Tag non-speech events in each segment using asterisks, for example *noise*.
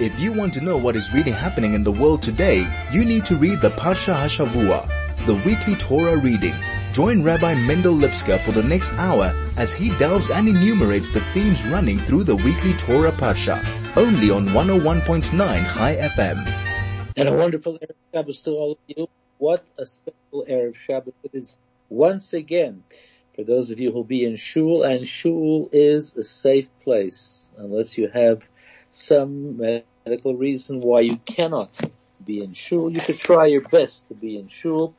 If you want to know what is really happening in the world today, you need to read the Parsha Hashavua, the weekly Torah reading. Join Rabbi Mendel Lipska for the next hour as he delves and enumerates the themes running through the weekly Torah Parsha, only on 101.9 Chai FM. And a wonderful Erev Shabbos to all of you. What a special Erev Shabbos it is once again for those of you who'll be in shul, and shul is a safe place unless you have some uh, medical reason why you cannot be in shul. You should try your best to be in shul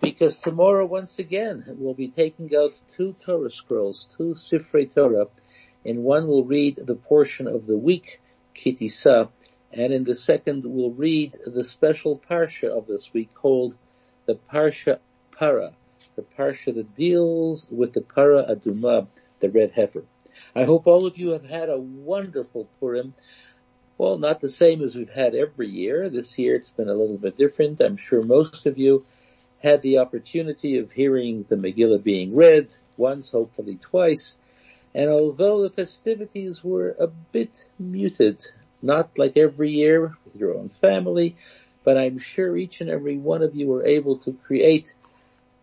because tomorrow once again we'll be taking out two Torah scrolls, two Sifrei Torah. and one we'll read the portion of the week, Kitisa, and in the second we'll read the special Parsha of this week called the Parsha Para, the Parsha that deals with the Para Aduma, the red heifer. I hope all of you have had a wonderful Purim. Well, not the same as we've had every year. This year it's been a little bit different. I'm sure most of you had the opportunity of hearing the Megillah being read once, hopefully twice. And although the festivities were a bit muted, not like every year with your own family, but I'm sure each and every one of you were able to create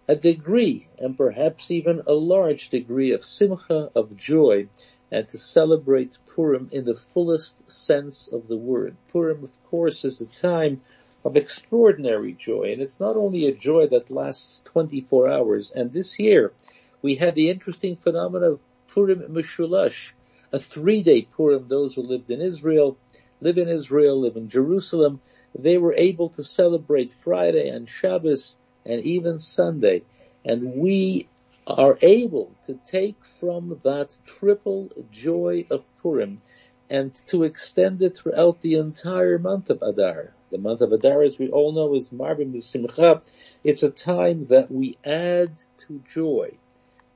a degree and perhaps even a large degree of simcha, of joy, and to celebrate Purim in the fullest sense of the word. Purim, of course, is a time of extraordinary joy, and it's not only a joy that lasts 24 hours, and this year we had the interesting phenomenon of Purim Mishulash, a three-day Purim. Those who lived in Israel, live in Israel, live in Jerusalem, they were able to celebrate Friday and Shabbos and even Sunday. And we are able to take from that triple joy of Purim and to extend it throughout the entire month of Adar. The month of Adar, as we all know, is Marbim B'Simcha. It's a time that we add to joy.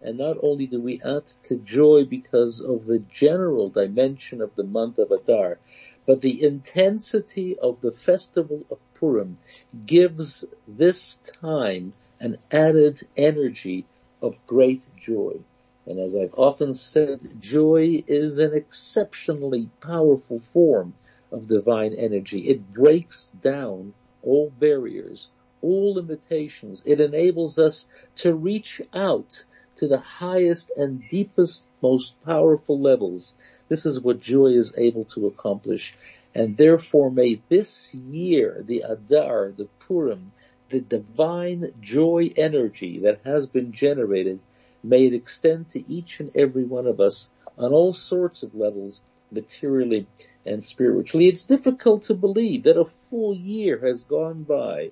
And not only do we add to joy because of the general dimension of the month of Adar, but the intensity of the festival of Purim gives this time an added energy of great joy. And as I've often said, joy is an exceptionally powerful form of divine energy. It breaks down all barriers, all limitations. It enables us to reach out to the highest and deepest, most powerful levels. This is what joy is able to accomplish. And therefore may this year, the Adar, the Purim, the divine joy energy that has been generated, may it extend to each and every one of us on all sorts of levels, materially and spiritually. It's difficult to believe that a full year has gone by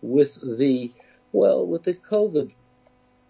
with the, well, with the COVID,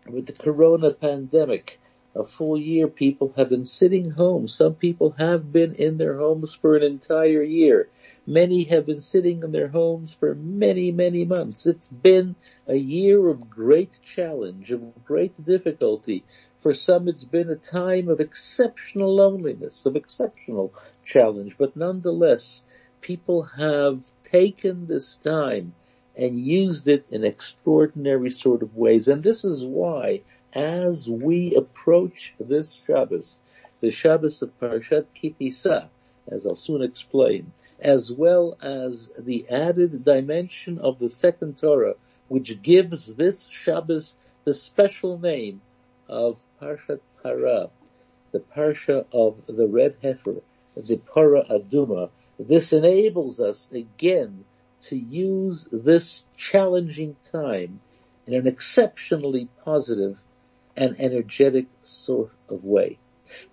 with the corona pandemic, a full year people have been sitting home. Some people have been in their homes for an entire year. Many have been sitting in their homes for many, many months. It's been a year of great challenge, of great difficulty. For some it's been a time of exceptional loneliness, of exceptional challenge, but nonetheless, people have taken this time and used it in extraordinary sort of ways. And this is why as we approach this Shabbos, the Shabbos of Parashat Kitisa, as I'll soon explain, as well as the added dimension of the second Torah, which gives this Shabbos the special name of Parshat Para, the Parsha of the red heifer, the Para Aduma. This enables us again to use this challenging time in an exceptionally positive an energetic sort of way.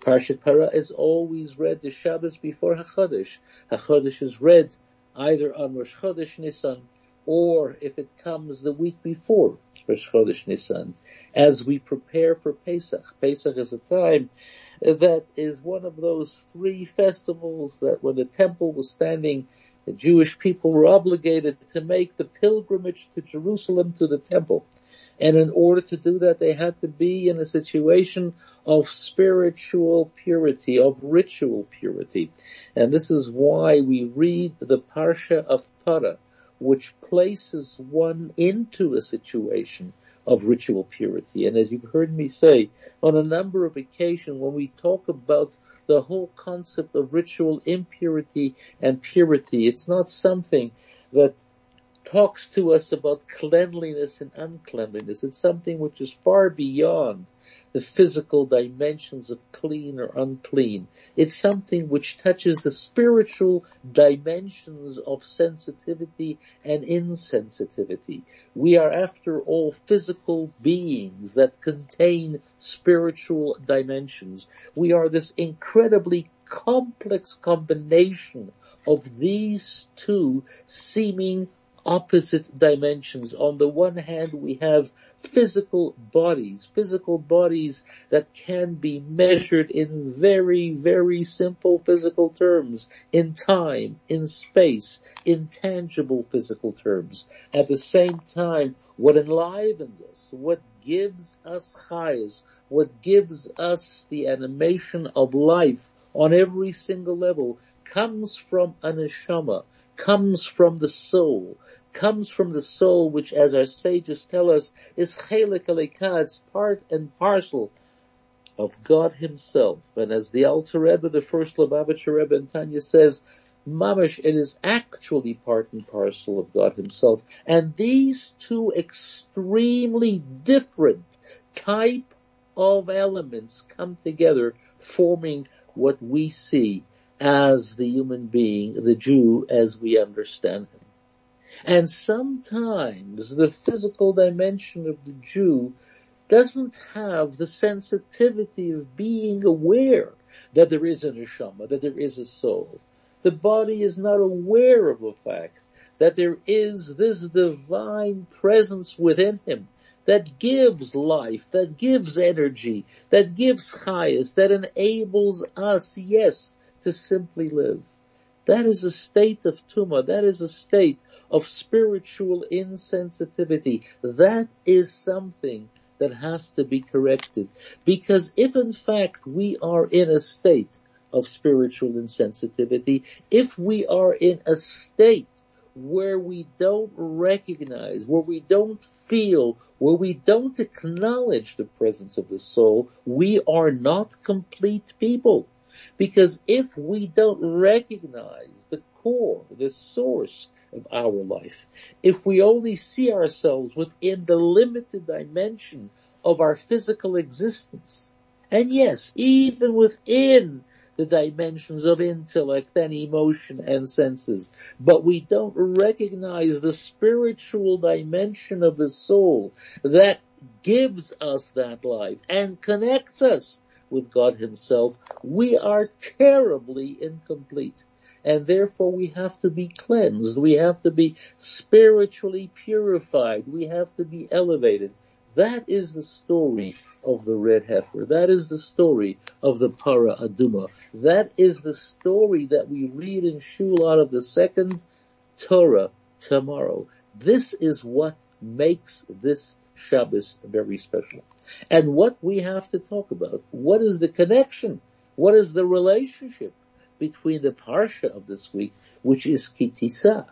Parshat Para is always read the Shabbos before HaChodesh. HaChodesh is read either on Rosh Chodesh Nisan or if it comes the week before Rosh Chodesh Nisan as we prepare for Pesach. Pesach is a time that is one of those three festivals that when the temple was standing, the Jewish people were obligated to make the pilgrimage to Jerusalem to the temple. And in order to do that, they had to be in a situation of spiritual purity, of ritual purity. And this is why we read the Parsha of Para, which places one into a situation of ritual purity. And as you've heard me say on a number of occasions when we talk about the whole concept of ritual impurity and purity. It's not something that talks to us about cleanliness and uncleanliness. It's something which is far beyond the physical dimensions of clean or unclean. It's something which touches the spiritual dimensions of sensitivity and insensitivity. We are after all physical beings that contain spiritual dimensions. We are this incredibly complex combination of these two seeming opposite dimensions. On the one hand, we have physical bodies, physical bodies that can be measured in very, very simple physical terms, in time, in space, in tangible physical terms. At the same time, what enlivens us, what gives us chayas, what gives us the animation of life on every single level comes from a neshama, comes from the soul, comes from the soul, which as our sages tell us, is chelik alekah, it's part and parcel of God himself. And as the Alter Rebbe, the first Lubavitcher Rebbe and Tanya says, Mamish, it is actually part and parcel of God himself. And these two extremely different type of elements come together forming what we see as the human being, the Jew as we understand him. And sometimes the physical dimension of the Jew doesn't have the sensitivity of being aware that there is a neshama, that there is a soul. The body is not aware of the fact that there is this divine presence within him that gives life, that gives energy, that gives chayas, that enables us, yes, to simply live. That is a state of tuma. That is a state of spiritual insensitivity. That is something that has to be corrected. Because if in fact we are in a state of spiritual insensitivity, if we are in a state where we don't recognize, where we don't feel, where we don't acknowledge the presence of the soul, we are not complete people. Because if we don't recognize the core, the source of our life, if we only see ourselves within the limited dimension of our physical existence, and yes, even within the dimensions of intellect and emotion and senses, but we don't recognize the spiritual dimension of the soul that gives us that life and connects us with God himself, we are terribly incomplete. And therefore we have to be cleansed. We have to be spiritually purified. We have to be elevated. That is the story of the red heifer. That is the story of the para aduma. That is the story that we read in Shul out of the second Torah tomorrow. This is what makes this Shabbos very special. And what we have to talk about, what is the connection? What is the relationship between the parsha of this week, which is Kitisa,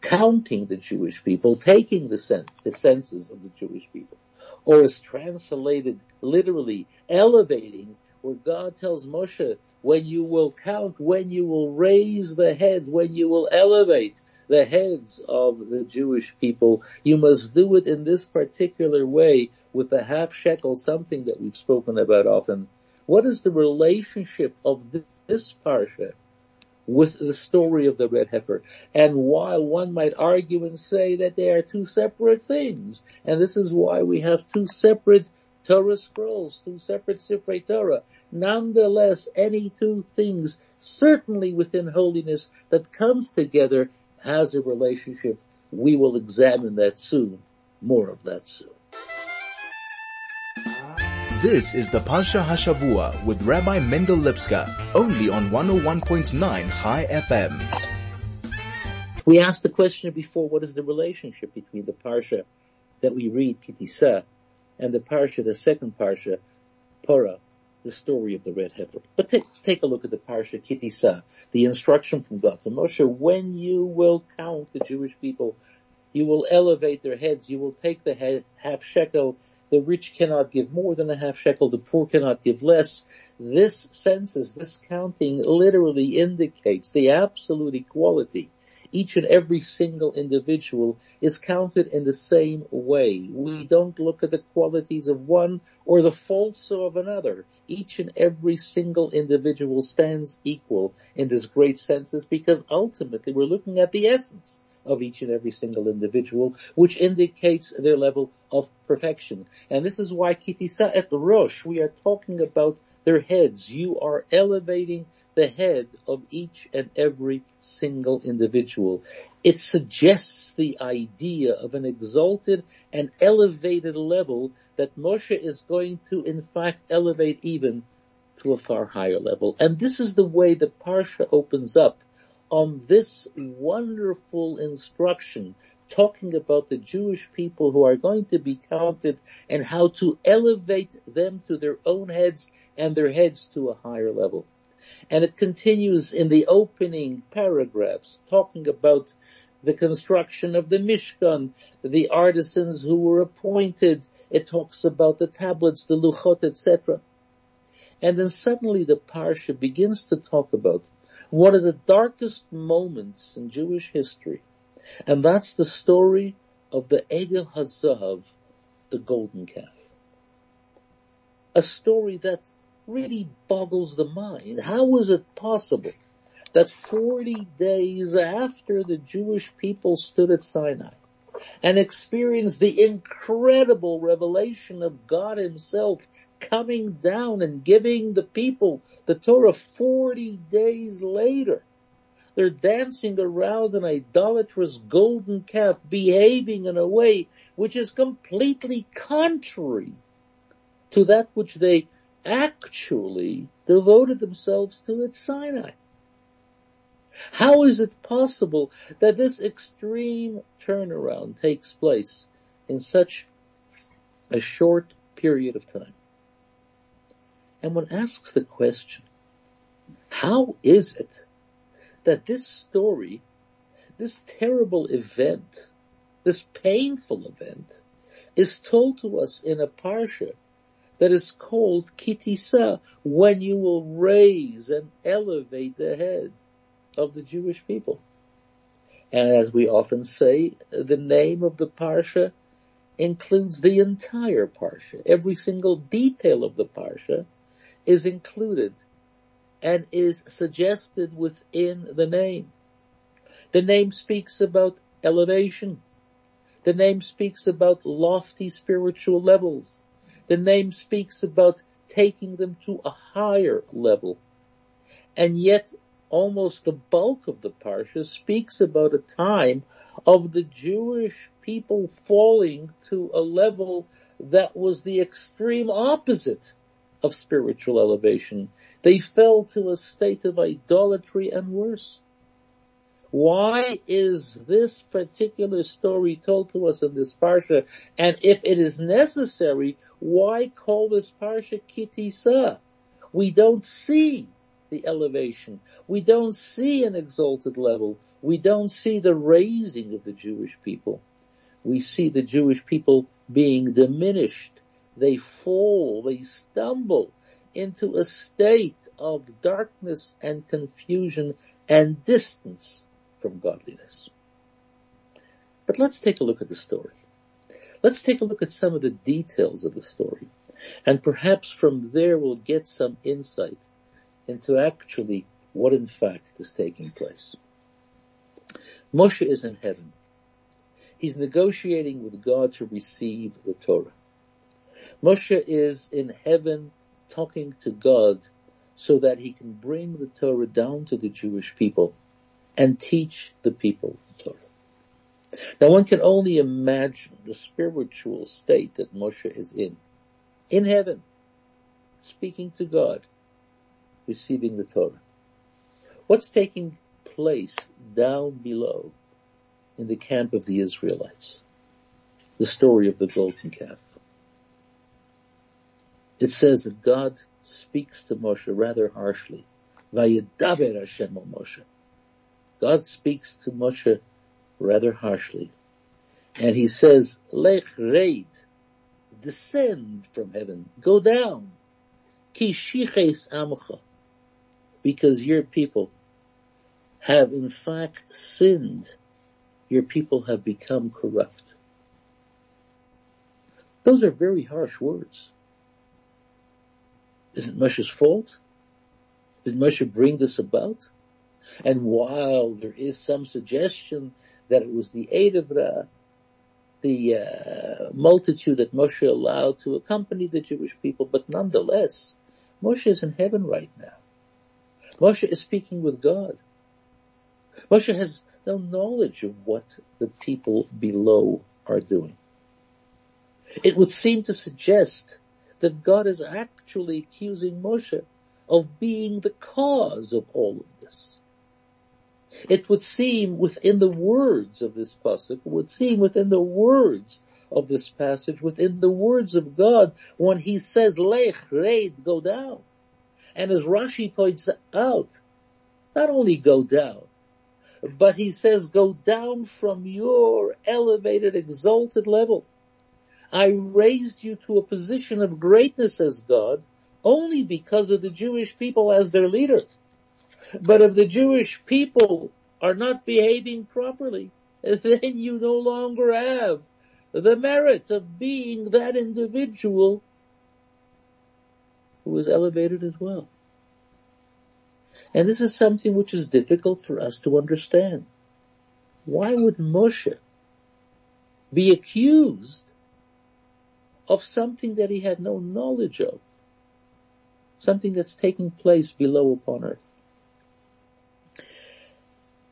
counting the Jewish people, taking the, sense, the census of the Jewish people, or is translated literally elevating, where God tells Moshe, when you will count, when you will raise the head, when you will elevate, the heads of the Jewish people. You must do it in this particular way with a half shekel, something that we've spoken about often. What is the relationship of this parsha with the story of the red heifer? And while one might argue and say that they are two separate things, and this is why we have two separate Torah scrolls, two separate Sifrei Torah. Nonetheless, any two things, certainly within holiness, that comes together has a relationship. We will examine that soon. More of that soon. This is the Parsha Hashavua with Rabbi Mendel Lipska, only on 101.9 Chai FM. We asked the question before, what is the relationship between the Parsha that we read, Kitisa, and the Parsha, the second Parsha, Porah, the story of the red heifer. But let's take a look at the Parsha Kitisa, the instruction from God to Moshe, when you will count the Jewish people, you will elevate their heads, you will take the head, half shekel, the rich cannot give more than a half shekel, the poor cannot give less. This census, this counting literally indicates the absolute equality. Each and every single individual is counted in the same way. We don't look at the qualities of one or the faults of another. Each and every single individual stands equal in this great census because ultimately we're looking at the essence of each and every single individual, which indicates their level of perfection. And this is why Kitisa et Rosh, we are talking about their heads. You are elevating the head of each and every single individual. It suggests the idea of an exalted and elevated level that Moshe is going to in fact elevate even to a far higher level. And this is the way the Parsha opens up on this wonderful instruction talking about the Jewish people who are going to be counted and how to elevate them to their own heads and their heads to a higher level. And it continues in the opening paragraphs talking about the construction of the Mishkan, the artisans who were appointed. It talks about the tablets, the luchot, etc. And then suddenly the parsha begins to talk about one of the darkest moments in Jewish history. And that's the story of the Egel Hazahav, the golden calf. A story that really boggles the mind. How is it possible that 40 days after the Jewish people stood at Sinai and experienced the incredible revelation of God himself coming down and giving the people the Torah 40 days later, they're dancing around an idolatrous golden calf, behaving in a way which is completely contrary to that which they actually devoted themselves to at Sinai. How is it possible that this extreme turnaround takes place in such a short period of time? And one asks the question, how is it that this story, this terrible event, this painful event, is told to us in a parsha that is called kitisa, when you will raise and elevate the head of the Jewish people. And as we often say, the name of the parsha includes the entire parsha. Every single detail of the parsha is included and is suggested within the name. The name speaks about elevation. The name speaks about lofty spiritual levels. The name speaks about taking them to a higher level. And yet almost the bulk of the parsha speaks about a time of the Jewish people falling to a level that was the extreme opposite of spiritual elevation. They fell to a state of idolatry and worse. Why is this particular story told to us in this parsha? And if it is necessary, why call this parsha kitisa? We don't see the elevation. We don't see an exalted level. We don't see the raising of the Jewish people. We see the Jewish people being diminished. They fall, they stumble into a state of darkness and confusion and distance from godliness. But let's take a look at the story. Let's take a look at some of the details of the story. And perhaps from there we'll get some insight into actually what in fact is taking place. Moshe is in heaven. He's negotiating with God to receive the Torah. Moshe is in heaven talking to God so that he can bring the Torah down to the Jewish people and teach the people the Torah. Now one can only imagine the spiritual state that Moshe is in. In heaven, speaking to God, receiving the Torah. What's taking place down below in the camp of the Israelites? The story of the golden calf. It says that God speaks to Moshe rather harshly. Vayedaber Hashem Moshe. God speaks to Moshe rather harshly. And he says, Lech reid descend from heaven, go down. Ki shiches amcha. Because your people have in fact sinned. Your people have become corrupt. Those are very harsh words. Is it Moshe's fault? Did Moshe bring this about? And while there is some suggestion that it was the Erev Rav, the uh, multitude that Moshe allowed to accompany the Jewish people, but nonetheless, Moshe is in heaven right now. Moshe is speaking with God. Moshe has no knowledge of what the people below are doing. It would seem to suggest that God is actually accusing Moshe of being the cause of all of this. It would seem within the words of this passage, it would seem within the words of this passage, within the words of God, when he says, Lech, raid, go down. And as Rashi points out, not only go down, but he says, go down from your elevated, exalted level. I raised you to a position of greatness as God only because of the Jewish people as their leader. But if the Jewish people are not behaving properly, *laughs* then you no longer have the merit of being that individual who is elevated as well. And this is something which is difficult for us to understand. Why would Moshe be accused of something that he had no knowledge of? Something that's taking place below upon earth.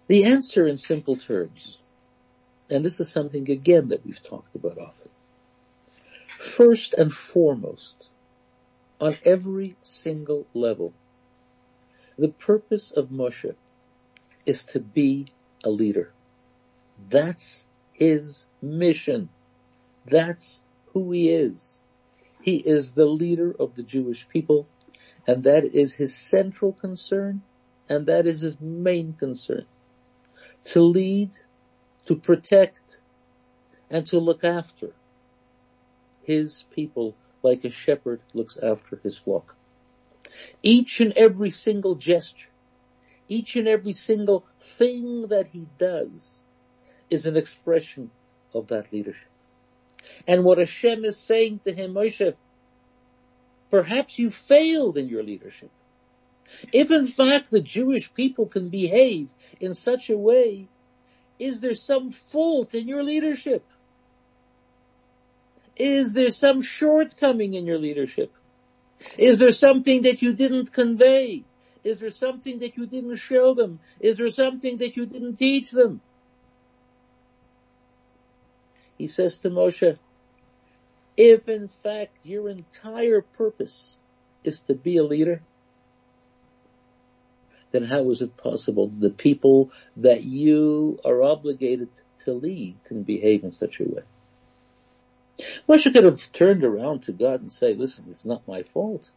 The answer in simple terms, and this is something again that we've talked about often. First and foremost, on every single level, the purpose of Moshe is to be a leader. That's his mission. That's who he is. He is the leader of the Jewish people, and that is his central concern, and that is his main concern to lead, to protect, and to look after his people like a shepherd looks after his flock. Each and every single gesture, each and every single thing that he does is an expression of that leadership. And what Hashem is saying to him, Moshe, perhaps you failed in your leadership. If in fact the Jewish people can behave in such a way, is there some fault in your leadership? Is there some shortcoming in your leadership? Is there something that you didn't convey? Is there something that you didn't show them? Is there something that you didn't teach them? He says to Moshe, if in fact your entire purpose is to be a leader, then how is it possible that the people that you are obligated to lead can behave in such a way? Moshe could have turned around to God and say, listen, it's not my fault.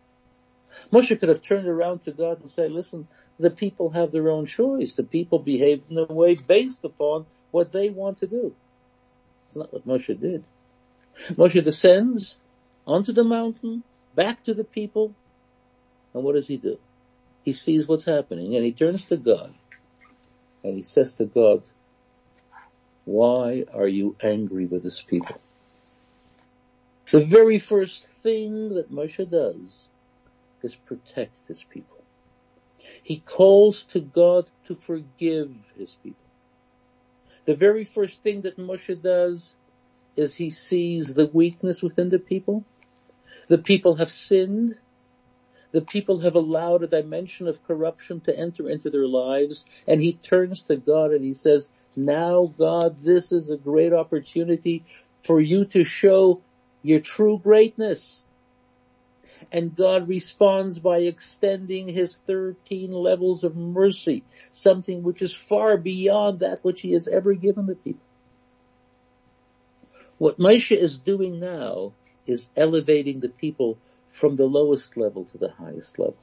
Moshe could have turned around to God and say, listen, the people have their own choice. The people behave in a way based upon what they want to do. It's not what Moshe did. Moshe descends onto the mountain, back to the people, and what does he do? he sees what's happening and he turns to God and he says to God, why are you angry with this people? The very first thing that Moshe does is protect his people. He calls to God to forgive his people. The very first thing that Moshe does is he sees the weakness within the people. The people have sinned the people have allowed a dimension of corruption to enter into their lives and he turns to God and he says, now God, this is a great opportunity for you to show your true greatness. And God responds by extending his 13 levels of mercy, something which is far beyond that which he has ever given the people. What Moshe is doing now is elevating the people from the lowest level to the highest level.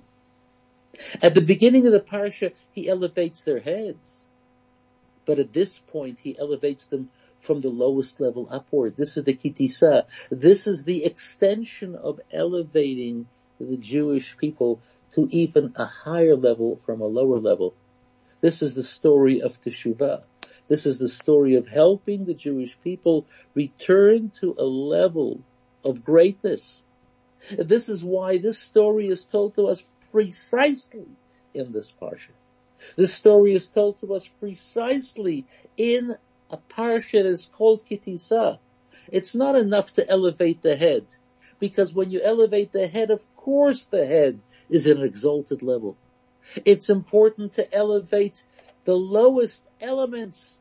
At the beginning of the parsha, he elevates their heads. But at this point, he elevates them from the lowest level upward. This is the kitisa. This is the extension of elevating the Jewish people to even a higher level from a lower level. This is the story of Teshuvah. This is the story of helping the Jewish people return to a level of greatness. This is why this story is told to us precisely in this parsha. This story is told to us precisely in a parsha is called Kitisa. It's not enough to elevate the head, because when you elevate the head, of course the head is at an exalted level. It's important to elevate the lowest elements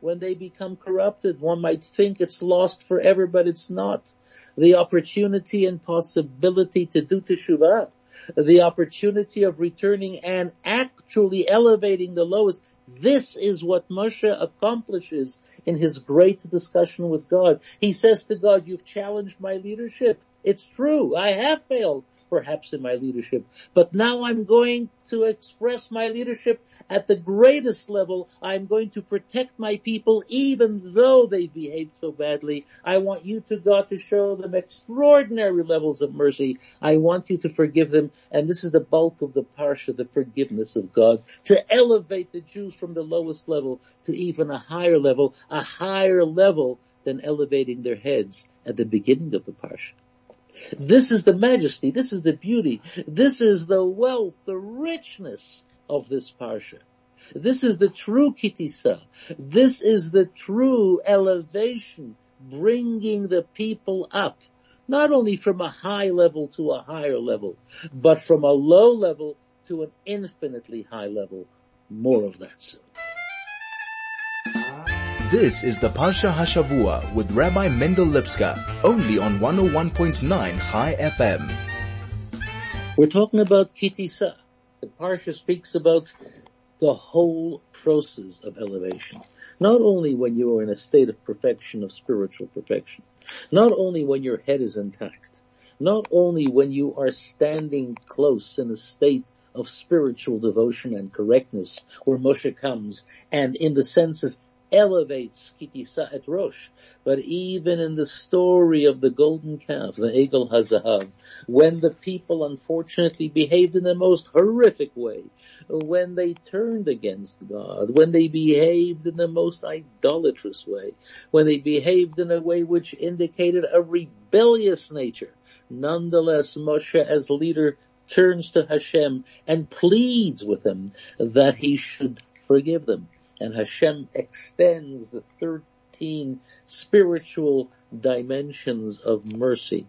when they become corrupted. One might think it's lost forever, but it's not. The opportunity and possibility to do teshuvah the opportunity of returning and actually elevating the lowest. This is what Moshe accomplishes in his great discussion with God. He says to God, you've challenged my leadership. It's true. I have failed perhaps in my leadership. But now I'm going to express my leadership at the greatest level. I'm going to protect my people even though they behaved so badly. I want you to God to show them extraordinary levels of mercy. I want you to forgive them. And this is the bulk of the parsha, the forgiveness of God, to elevate the Jews from the lowest level to even a higher level, a higher level than elevating their heads at the beginning of the parsha. This is the majesty, this is the beauty, this is the wealth, the richness of this parsha. This is the true kitisa. This is the true elevation, bringing the people up, not only from a high level to a higher level, but from a low level to an infinitely high level. More of that soon. This is the Parsha Hashavua with Rabbi Mendel Lipska, only on 101.9 Chai FM. We're talking about Kitisa. The Parsha speaks about the whole process of elevation. Not only when you are in a state of perfection, of spiritual perfection. Not only when your head is intact. Not only when you are standing close in a state of spiritual devotion and correctness, where Moshe comes and in the senses elevates Kitisa et Rosh. But even in the story of the golden calf, the Egel Hazahav, when the people unfortunately behaved in the most horrific way, when they turned against God, when they behaved in the most idolatrous way, when they behaved in a way which indicated a rebellious nature, nonetheless Moshe as leader turns to Hashem and pleads with him that he should forgive them and Hashem extends the 13 spiritual dimensions of mercy.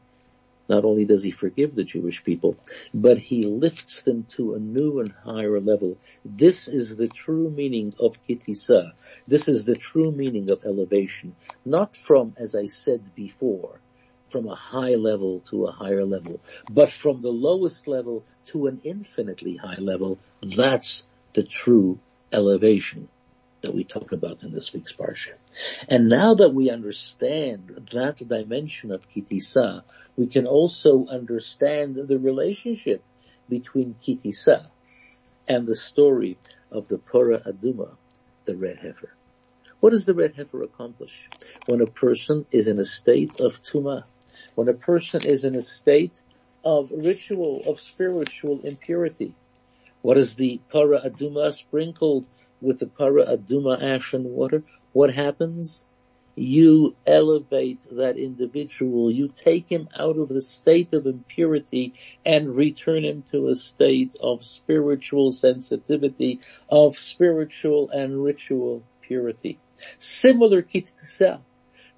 Not only does he forgive the Jewish people, but he lifts them to a new and higher level. This is the true meaning of kitisa. This is the true meaning of elevation. Not from, as I said before, from a high level to a higher level, but from the lowest level to an infinitely high level. That's the true elevation that we talk about in this week's Parsha. And now that we understand that dimension of Kitisa, we can also understand the relationship between Kitisa and the story of the Pora Aduma, the red heifer. What does the red heifer accomplish? When a person is in a state of tuma, when a person is in a state of ritual, of spiritual impurity, what is the Pora Aduma sprinkled with the para aduma ash and water, what happens? You elevate that individual, you take him out of the state of impurity and return him to a state of spiritual sensitivity, of spiritual and ritual purity. Similar kittisah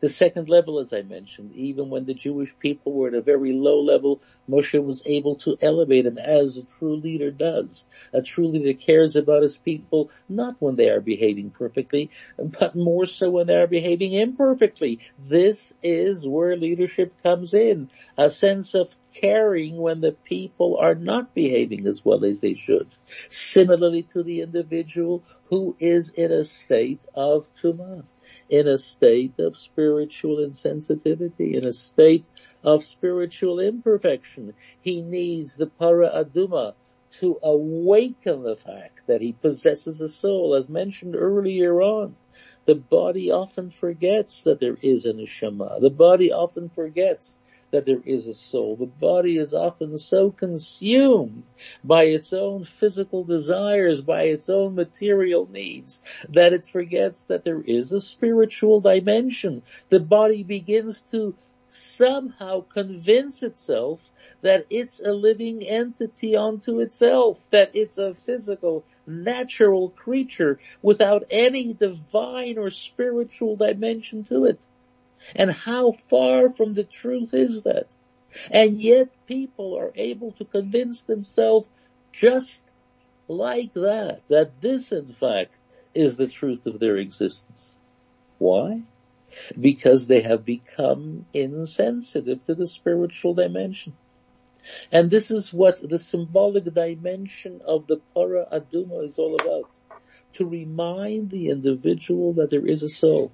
the second level, as I mentioned, even when the Jewish people were at a very low level, Moshe was able to elevate them as a true leader does. A true leader cares about his people not when they are behaving perfectly, but more so when they are behaving imperfectly. This is where leadership comes in. A sense of caring when the people are not behaving as well as they should. Similarly to the individual who is in a state of tumah in a state of spiritual insensitivity, in a state of spiritual imperfection. He needs the para aduma to awaken the fact that he possesses a soul, as mentioned earlier on. The body often forgets that there is an neshama. The body often forgets that there is a soul. The body is often so consumed by its own physical desires, by its own material needs, that it forgets that there is a spiritual dimension. The body begins to somehow convince itself that it's a living entity unto itself, that it's a physical, natural creature without any divine or spiritual dimension to it. And how far from the truth is that? And yet people are able to convince themselves just like that, that this in fact is the truth of their existence. Why? Because they have become insensitive to the spiritual dimension. And this is what the symbolic dimension of the Para Aduma is all about. To remind the individual that there is a soul.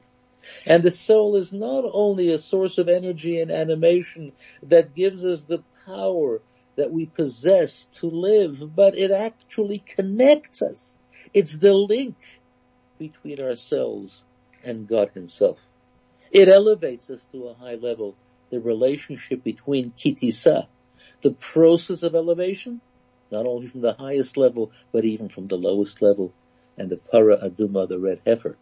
And the soul is not only a source of energy and animation that gives us the power that we possess to live, but it actually connects us. It's the link between ourselves and God himself. It elevates us to a high level, the relationship between kitisa, the process of elevation, not only from the highest level, but even from the lowest level, and the para aduma, the red heifer,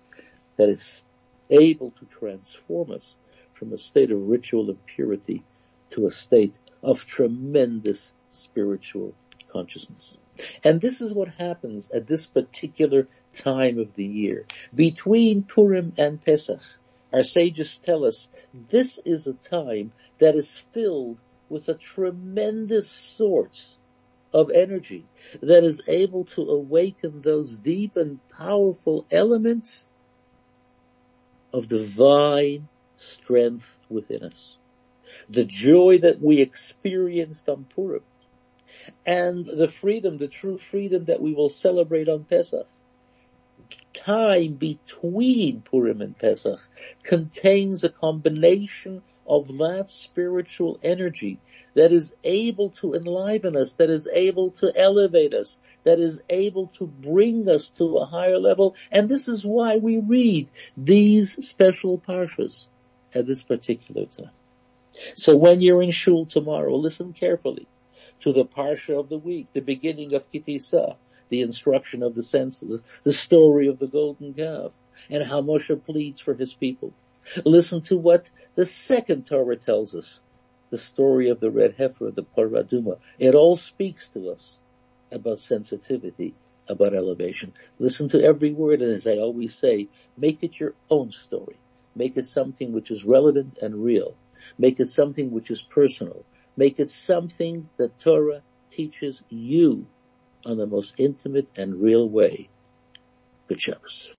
that is able to transform us from a state of ritual impurity to a state of tremendous spiritual consciousness. And this is what happens at this particular time of the year. Between Purim and Pesach, our sages tell us this is a time that is filled with a tremendous source of energy that is able to awaken those deep and powerful elements of divine strength within us. The joy that we experienced on Purim and the freedom, the true freedom that we will celebrate on Pesach. Time between Purim and Pesach contains a combination of that spiritual energy that is able to enliven us, that is able to elevate us, that is able to bring us to a higher level. And this is why we read these special parshas at this particular time. So when you're in shul tomorrow, listen carefully to the parsha of the week, the beginning of Kitisa, the instruction of the senses, the story of the golden calf, and how Moshe pleads for his people. Listen to what the second Torah tells us. The story of the red heifer, the Para Aduma. It all speaks to us about sensitivity, about elevation. Listen to every word, and as I always say, make it your own story. Make it something which is relevant and real. Make it something which is personal. Make it something that Torah teaches you on the most intimate and real way. Good Shabbos.